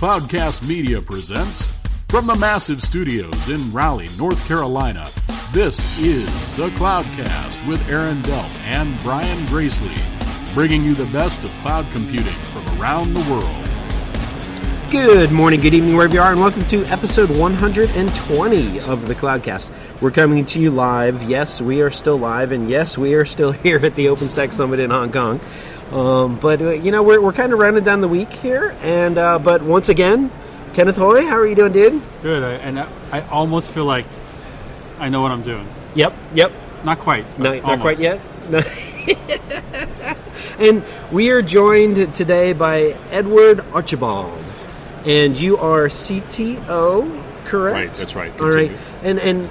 Cloudcast Media presents from the massive studios in Raleigh, North Carolina. This is the Cloudcast with Aaron Delp and Brian Gracely, bringing you the best of cloud computing from around the world. Good morning, good evening, wherever you are, and welcome to episode 120 of the Cloudcast. We're coming to you live. Yes, we are still live, and yes, we are still here at the OpenStack Summit in Hong Kong. Um, but uh, you know, we're, we're kind of rounding down the week here, and uh, but once again, Kenneth Hui, how are you doing, dude? Good, I, and I, I almost feel like I know what I'm doing. Yep, yep. Not quite. No, not quite yet. No. and we are joined today by Edward Archibald, and you are CTO, correct? Right, that's right. All right, and and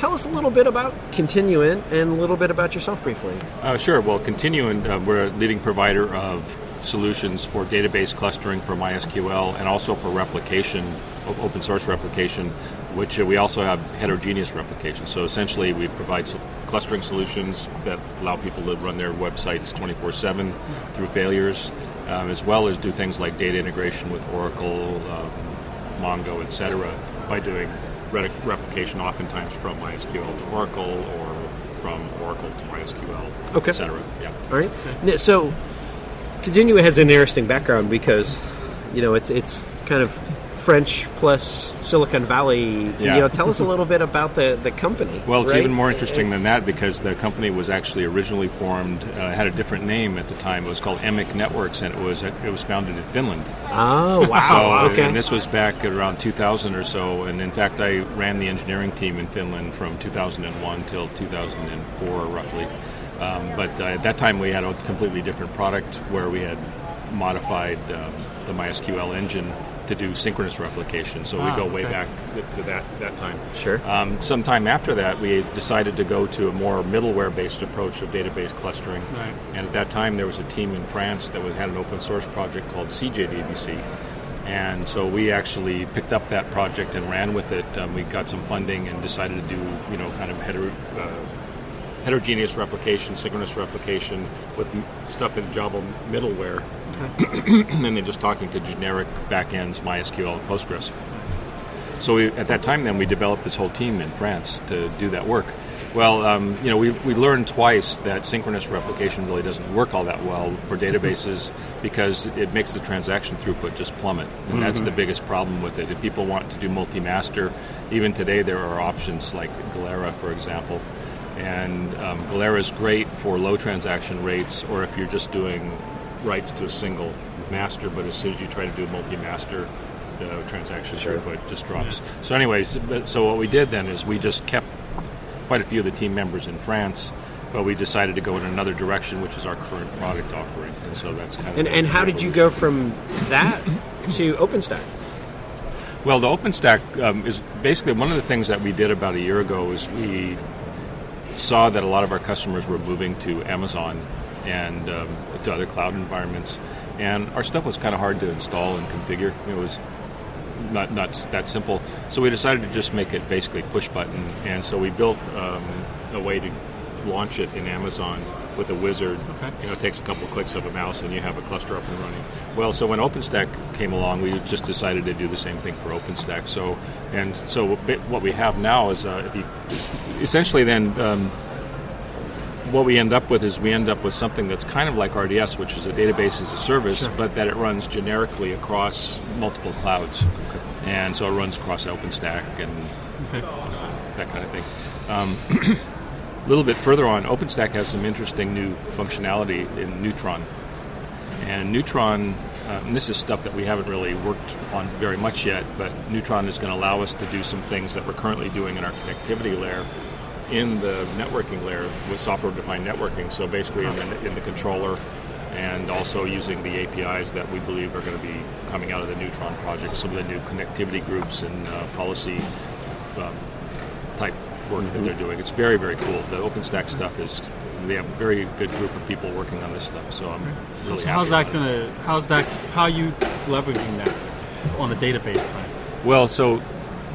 tell us a little bit about Continuent and a little bit about yourself briefly. Uh, sure. Well, Continuent, uh, we're a leading provider of solutions for database clustering for MySQL and also for replication, open source replication, which we also have heterogeneous replication. So essentially, we provide clustering solutions that allow people to run their websites 24 7 through failures, um, as well as do things like data integration with Oracle, um, Mongo, etc., by doing replication oftentimes from MySQL to Oracle or from Oracle to MySQL, Okay. etc. Yeah. All right. So, Continuent has an interesting background because, you know, it's it's kind of French plus Silicon Valley. Yeah. You know, tell us a little bit about the the company. Well, it's right? even more interesting than that because the company was actually originally formed, uh, had a different name at the time. It was called Emic Networks, and it was it was founded in Finland. Oh wow! So, okay. and this was back around 2000 or so. And in fact, I ran the engineering team in Finland from 2001 till 2004, roughly. Um, but uh, at that time, we had a completely different product where we had modified um, the MySQL engine to do synchronous replication. So Ah, we go way okay. back to- to that that time. Sure. Um, sometime after that, we decided to go to a more middleware-based approach of database clustering. Right. And at that time, there was a team in France that was, had an open source project called CJDBC. And so we actually picked up that project and ran with it. Um, we got some funding and decided to do, you know, kind of heter- uh, heterogeneous replication, synchronous replication with m- stuff in Java middleware, and then just talking to generic backends, MySQL, and Postgres. So we, at that time, then we developed this whole team in France to do that work. Well, um, you know, we, we learned twice that synchronous replication really doesn't work all that well for databases because it makes the transaction throughput just plummet, and that's the biggest problem with it. If people want to do multi-master, even today there are options like Galera, for example, and um, Galera is great for low transaction rates, or if you're just doing writes to a single master, but as soon as you try to do multi-master, the transaction throughput just drops. So, anyways, so what we did then is we just kept quite a few of the team members in France, but we decided to go in another direction, which is our current product offering, and so that's kind of. and and how did you go from that to OpenStack? Well, the OpenStack um, is basically one of the things that we did about a year ago is we saw that a lot of our customers were moving to Amazon and um, to other cloud environments, and our stuff was kind of hard to install and configure. It was not not that simple. So we decided to just make it basically push button, and so we built um, a way to launch it in Amazon with a wizard. Okay. You know, it takes a couple clicks of a mouse, and you have a cluster up and running. Well, so when OpenStack came along, we just decided to do the same thing for OpenStack. So and so what what we have now is uh, if you essentially then. Um, what we end up with is we end up with something that's kind of like RDS, which is a database as a service, but that it runs generically across multiple clouds. And so it runs across OpenStack and Okay. that kind of thing. Um, a little bit further on, OpenStack has some interesting new functionality in Neutron. And Neutron, uh, and this is stuff that we haven't really worked on very much yet, but Neutron is going to allow us to do some things that we're currently doing in our connectivity layer in the networking layer with software-defined networking. So basically, in the, in the controller, and also using the APIs that we believe are going to be coming out of the Neutron project. Some of the new connectivity groups and uh, policy um, type work that they're doing. It's very very cool. The OpenStack stuff is. They have a very good group of people working on this stuff. So I'm really So how's that gonna? How's that? How are you leveraging that on the database side? Well, so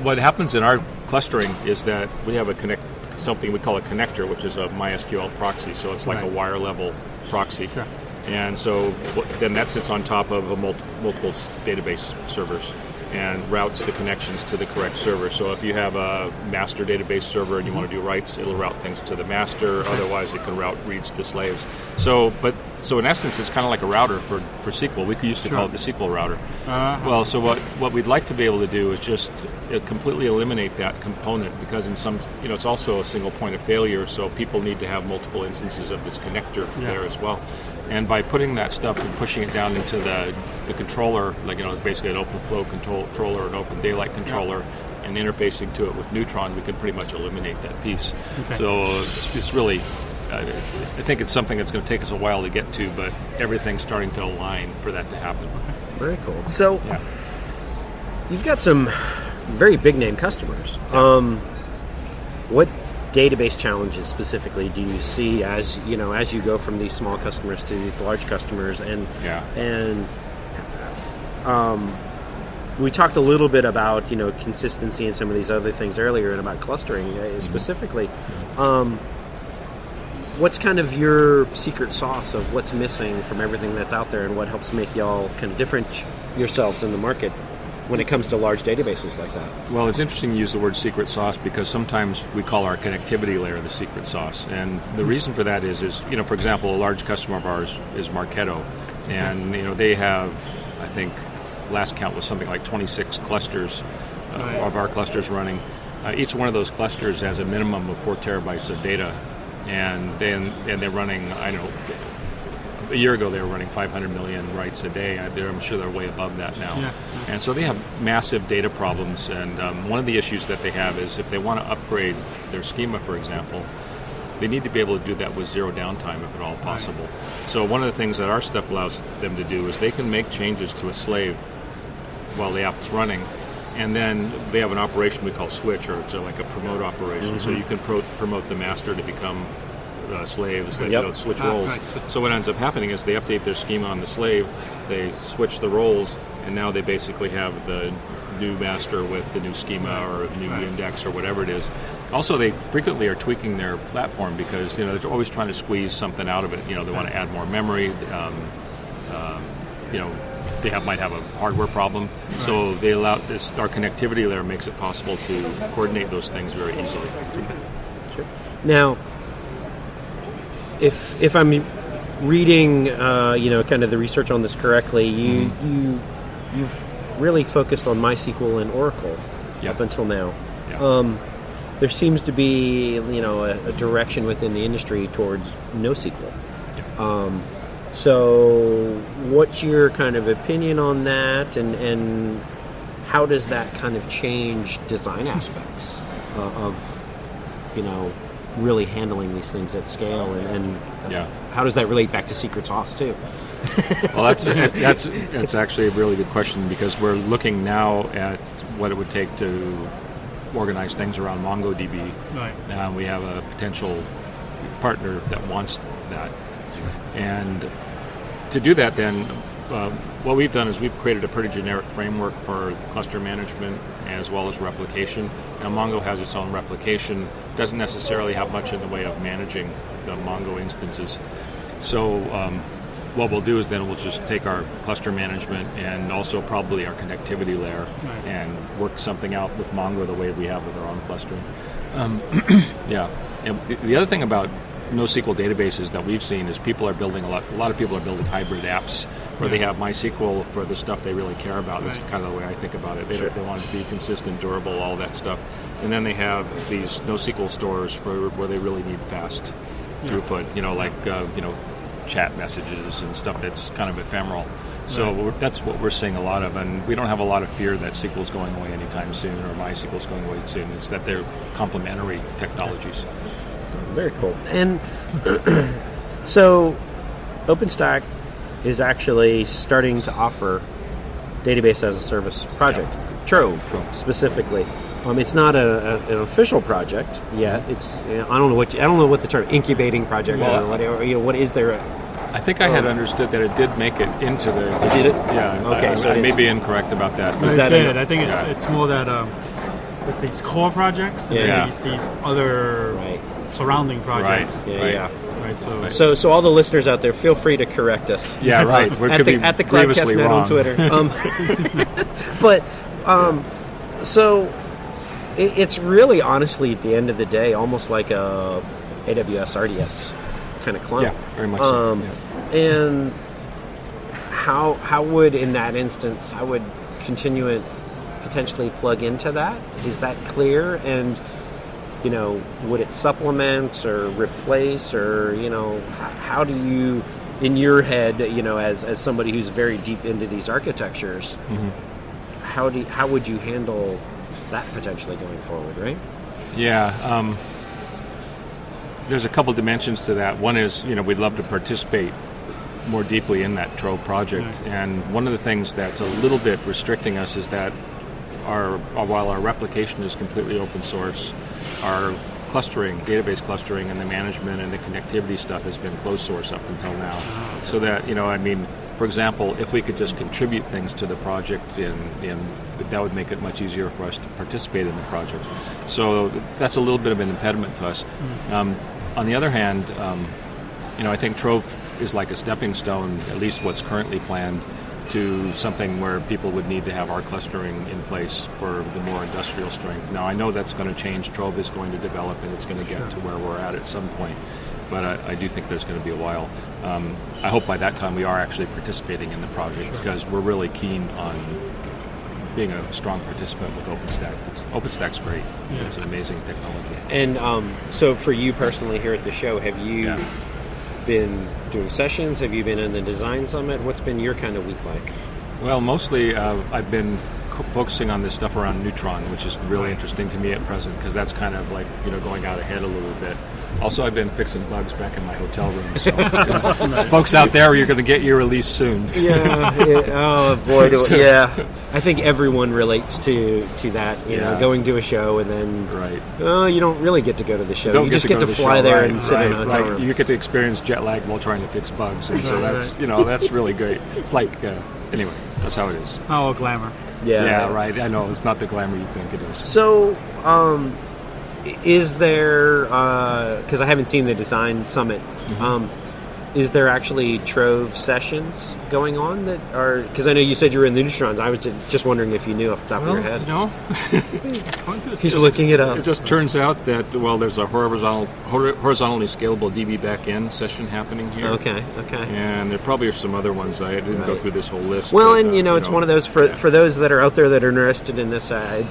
what happens in our clustering is that we have a connect something we call a connector, which is a MySQL proxy. So it's like a wire level proxy. Sure. And so then that sits on top of a multi, multiple database servers and routes the connections to the correct server. So if you have a master database server and you want to mm-hmm. do writes, it'll route things to the master. Otherwise, it can route reads to slaves. So, but so in essence, it's kind of like a router for, for SQL. We used to call it the SQL router. Uh-huh. Well, so what what we'd like to be able to do is just completely eliminate that component because in some you know it's also a single point of failure. So people need to have multiple instances of this connector there as well. And by putting that stuff and pushing it down into the, the controller, like you know, basically an open flow control, controller, an open daylight controller, and interfacing to it with Neutron, we can pretty much eliminate that piece. Okay. So it's, it's really, uh, I think it's something that's going to take us a while to get to, but everything's starting to align for that to happen. Very cool. So Yeah. you've got some very big name customers. Um, what database challenges specifically do you see as you know as you go from these small customers to these large customers? And Yeah. and um, we talked a little bit about you know consistency and some of these other things earlier and about clustering uh, specifically. Um, what's kind of your secret sauce of what's missing from everything that's out there and what helps make y'all kind of different yourselves in the market when it comes to large databases like that Well, it's interesting you use the word secret sauce because sometimes we call our connectivity layer the secret sauce, and the reason for that is, is you know, for example, a large customer of ours is Marketo, and you know they have, I think, last count was something like 26 clusters uh, Right. of our clusters running. Uh, each one of those clusters has a minimum of four terabytes of data, and then and they're running, I don't know. A year ago, they were running 500 million writes a day. I- I'm sure they're way above that now. Yeah. And so they have massive data problems. And um, one of the issues that they have is if they want to upgrade their schema, for example, they need to be able to do that with zero downtime if at all possible. So one of the things that our stuff allows them to do is they can make changes to a slave while the app's running. And then they have an operation we call switch, or it's like a promote operation. So you can pro- promote the master to become uh, slaves that Yep. you know, switch Ah, roles. right. So what ends up happening is they update their schema on the slave, they switch the roles, and now they basically have the new master with the new schema or new Right. index or whatever it is. Also, they frequently are tweaking their platform because you know they're always trying to squeeze something out of it. You know, they want to add more memory. Um, um, you know, they have might have a hardware problem, so they allow this. Our connectivity layer makes it possible to coordinate those things very easily. Okay. Sure. Now, if if I'm reading, uh, you know, kind of the research on this correctly, you you you've really focused on MySQL and Oracle Yeah. up until now. Yeah. Um, there seems to be, you know, a, a direction within the industry towards NoSQL. Um, so, what's your kind of opinion on that, and and how does that kind of change design aspects uh, of, you know, really handling these things at scale, and, and Yeah. how does that relate back to secret sauce too? Well, that's that's that's actually a really good question because we're looking now at what it would take to organize things around MongoDB. Right. Uh, we have a potential partner that wants that, and to do that, then uh, what we've done is we've created a pretty generic framework for cluster management as well as replication. Now, Mongo has its own replication; doesn't necessarily have much in the way of managing the Mongo instances. So um, what we'll do is then we'll just take our cluster management and also probably our connectivity layer Right. and work something out with Mongo the way we have with our own clustering. Um, yeah. And the, the other thing about NoSQL databases that we've seen is people are building a lot. A lot of people are building hybrid apps where they have MySQL for the stuff they really care about. That's Right. kind of the way I think about it. They, they want it to be consistent, durable, all that stuff. And then they have these NoSQL stores for where they really need fast throughput. You know, like uh, you know, chat messages and stuff that's kind of ephemeral. So Right. that's what we're seeing a lot of, and we don't have a lot of fear that SQL's going away anytime soon or MySQL's going away soon. It's that they're complementary technologies. Very cool. And so, OpenStack is actually starting to offer database as a service project, Trove, specifically. Um, it's not a, a, an official project yet. It's I don't know what I don't know what the term incubating project Well, or whatever. You know, what is there? I think I had understood that it did make it into the. Did it? Yeah. Okay, I, so I it may be incorrect about that. Is But But that it did. I think it's Yeah. it's more that um, it's these core projects and Yeah. then these, these other Right. surrounding projects. Yeah, Right. yeah. Right? So, So, so all the listeners out there, feel free to correct us. Yeah, right. We at could the, be at the grievously Cloudcast.net wrong. on Twitter. Um, but um, so it, it's really, honestly, at the end of the day, almost like a AWS RDS kind of clone. Yeah, very much so. Um, yeah. And how how would in that instance how would Continuent potentially plug into that? Is that clear? And you know, would it supplement or replace or you know, how, how do you in your head, you know, as as somebody who's very deep into these architectures, how do you, how would you handle that potentially going forward? Right? Yeah. Um, there's a couple dimensions to that. One is, you know, we'd love to participate more deeply in that Trove project. And one of the things that's a little bit restricting us is that our while our replication is completely open source, our clustering, database clustering, and the management and the connectivity stuff has been closed source up until now. So that you know, I mean, for example, if we could just contribute things to the project, and, and that would make it much easier for us to participate in the project. So that's a little bit of an impediment to us. Um, on the other hand, um, you know, I think Trove is like a stepping stone, at least what's currently planned, to something where people would need to have our clustering in place for the more industrial strength. Now, I know that's going to change. Trove is going to develop, and it's going to get to where we're at at some point. But I, I do think there's going to be a while. Um, I hope by that time we are actually participating in the project because we're really keen on being a strong participant with OpenStack. It's, OpenStack's great. It's an amazing technology. And um, so, for you personally here at the show, have you Yeah. Been doing sessions? Have you been in the design summit? What's been your kind of week like? Well, mostly uh, I've been co- focusing on this stuff around Neutron, which is really interesting to me at present because that's kind of like you know going out ahead a little bit. Also, I've been fixing bugs back in my hotel room. So, you know, folks out there, you're going to get your release soon. Yeah. yeah. Oh boy. Do, yeah. I think everyone relates to to that. You know, going to a show and then Right. oh, you don't really get to go to the show. Don't you just get go to, the fly show, there right, and sit right, in a hotel right. room. You get to experience jet lag while trying to fix bugs, and so Right, that's you know that's really great. It's like uh, anyway, that's how it is. it's not all glamour. yeah. Yeah, right. I know it's not the glamour you think it is. So, um, i- is there because I haven't seen the design summit? Mm-hmm. Um, is there actually Trove sessions going on that are? Because I know you said you were in the neutrons. I was just wondering if you knew off the top of your head. you know, He's looking it up. It just turns out that well, there's a horizontal, horizontally scalable DB backend session happening here. Okay. Okay. And there probably are some other ones. I didn't go through this whole list. Well, but, and uh, you know, it's one of those for yeah. for those that are out there that are interested in this. I,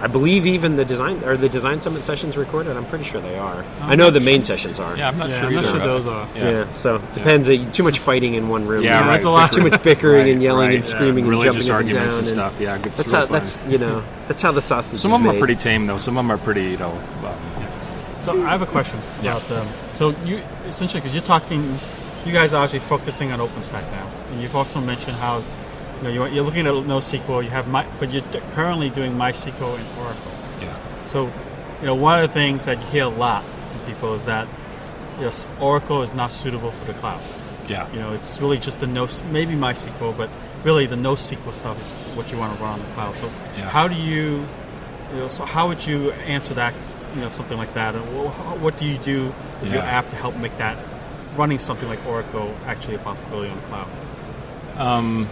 I believe even the design or the design summit sessions recorded. I'm pretty sure they are. I know the main sessions are. Yeah, I'm not Yeah, sure I'm not sure those are. Yeah. Yeah. so depends. Uh, too much fighting in one room. Yeah, You know, right. There's a lot too much bickering Right, and yelling right, and yeah. screaming and Religious jumping up and arguments down. and stuff. Yeah, it's that's real how. fun. That's you know. That's how the sausage. Is. Some is of them are pretty tame, though. Some of them are pretty, you know. Um, So I have a question Yeah. about them. So you essentially because you're talking, you guys are actually focusing on OpenStack now, and you've also mentioned how you know you're, you're looking at NoSQL. You have my, but you're currently doing MySQL and Oracle. yeah. So you know one of the things that you hear a lot from people is that yes, Oracle is not suitable for the cloud. Yeah. You know, it's really just the no, maybe MySQL, but really the NoSQL stuff is what you want to run on the cloud. So, Yeah. how do you, you know, so how would you answer that, you know, something like that? And what do you do with your app to help make that running something like Oracle actually a possibility on the cloud? Um,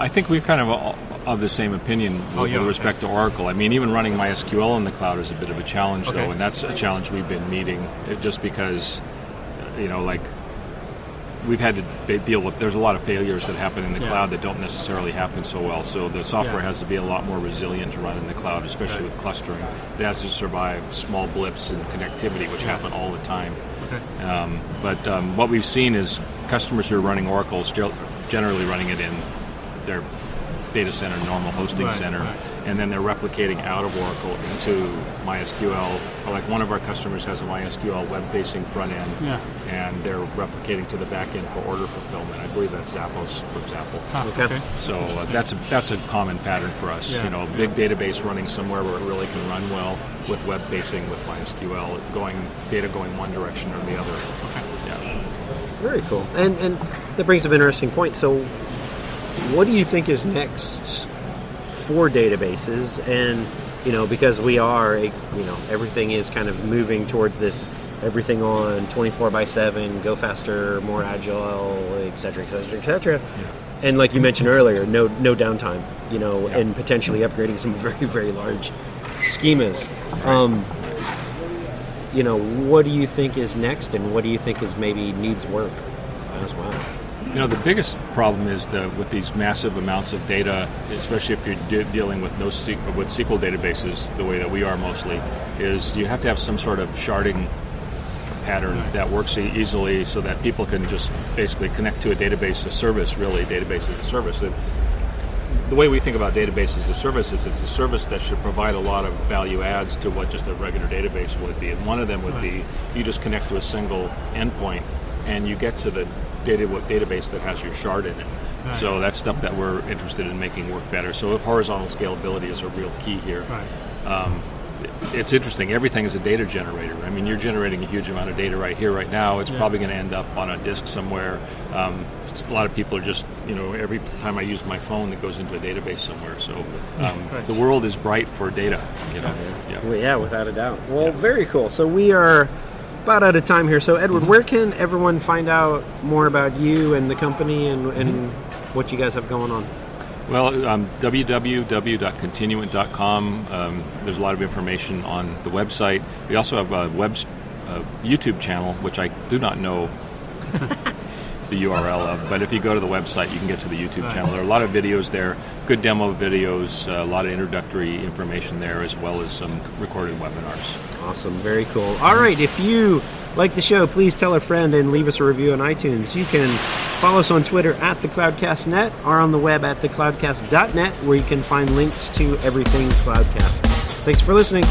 I think we're kind of all of the same opinion with, Oh, yeah, with respect to Oracle. I mean, even running MySQL in the cloud is a bit of a challenge, Okay. though, and that's a challenge we've been meeting it, just because, you know, like we've had to deal with. There's a lot of failures that happen in the Yeah. cloud that don't necessarily happen so well. So the software Yeah. has to be a lot more resilient to run in the cloud, especially Right. with clustering. It has to survive small blips in connectivity, which happen all the time. Okay. Um, but um, what we've seen is customers who are running Oracle still generally running it in their data center, normal hosting Right, center, right. and then they're replicating out of Oracle into MySQL. Like one of our customers has a MySQL web-facing front end, Yeah. and they're replicating to the back end for order fulfillment. I believe that's Zappos, for example. Ah, Okay. So uh, that's a that's a common pattern for us. Yeah, You know, big database running somewhere where it really can run well with web facing with MySQL, going data going one direction or the other. Yeah. Very cool. And and that brings up an interesting point. So, what do you think is next for databases? And you know, because we are, you know, everything is kind of moving towards this everything on 24 by 7, go faster, more agile, et cetera, et cetera, et cetera. And like you mentioned earlier, no no downtime, you know, Yeah. and potentially upgrading some very very large schemas. Um, you know, what do you think is next, and what do you think is maybe needs work as well? You know, the biggest problem is the with these massive amounts of data, especially if you're de- dealing with no SQL, with SQL databases, the way that we are mostly, is you have to have some sort of sharding pattern that works easily, so that people can just basically connect to a database, a service, really, database as a service. And the way we think about databases as a service is it's a service that should provide a lot of value adds to what just a regular database would be. And one of them would be you just connect to a single endpoint and you get to the data database that has your shard in it. So that's stuff that we're interested in making work better. So horizontal scalability is a real key here. Right. It's interesting. Everything is a data generator. I mean, you're generating a huge amount of data right here, right now. It's Yeah. probably going to end up on a disk somewhere. Um, a lot of people are just, you know, every time I use my phone, it goes into a database somewhere. So um, Nice. the world is bright for data. You know, yeah. Well, yeah, without a doubt. Well, very cool. So we are about out of time here. So Edward, where can everyone find out more about you and the company and, and what you guys have going on? Well, um, www.continuent.com. Um, there's a lot of information on the website. We also have a web uh, YouTube channel, which I do not know the URL of, but if you go to the website, you can get to the YouTube channel. There are a lot of videos there, good demo videos, uh, a lot of introductory information there, as well as some recorded webinars. Awesome, very cool. All right, if you like the show, please tell a friend and leave us a review on iTunes. You can follow us on Twitter at the Cloudcast.net or on the web at thecloudcast.net, where you can find links to everything Cloudcast. Thanks for listening.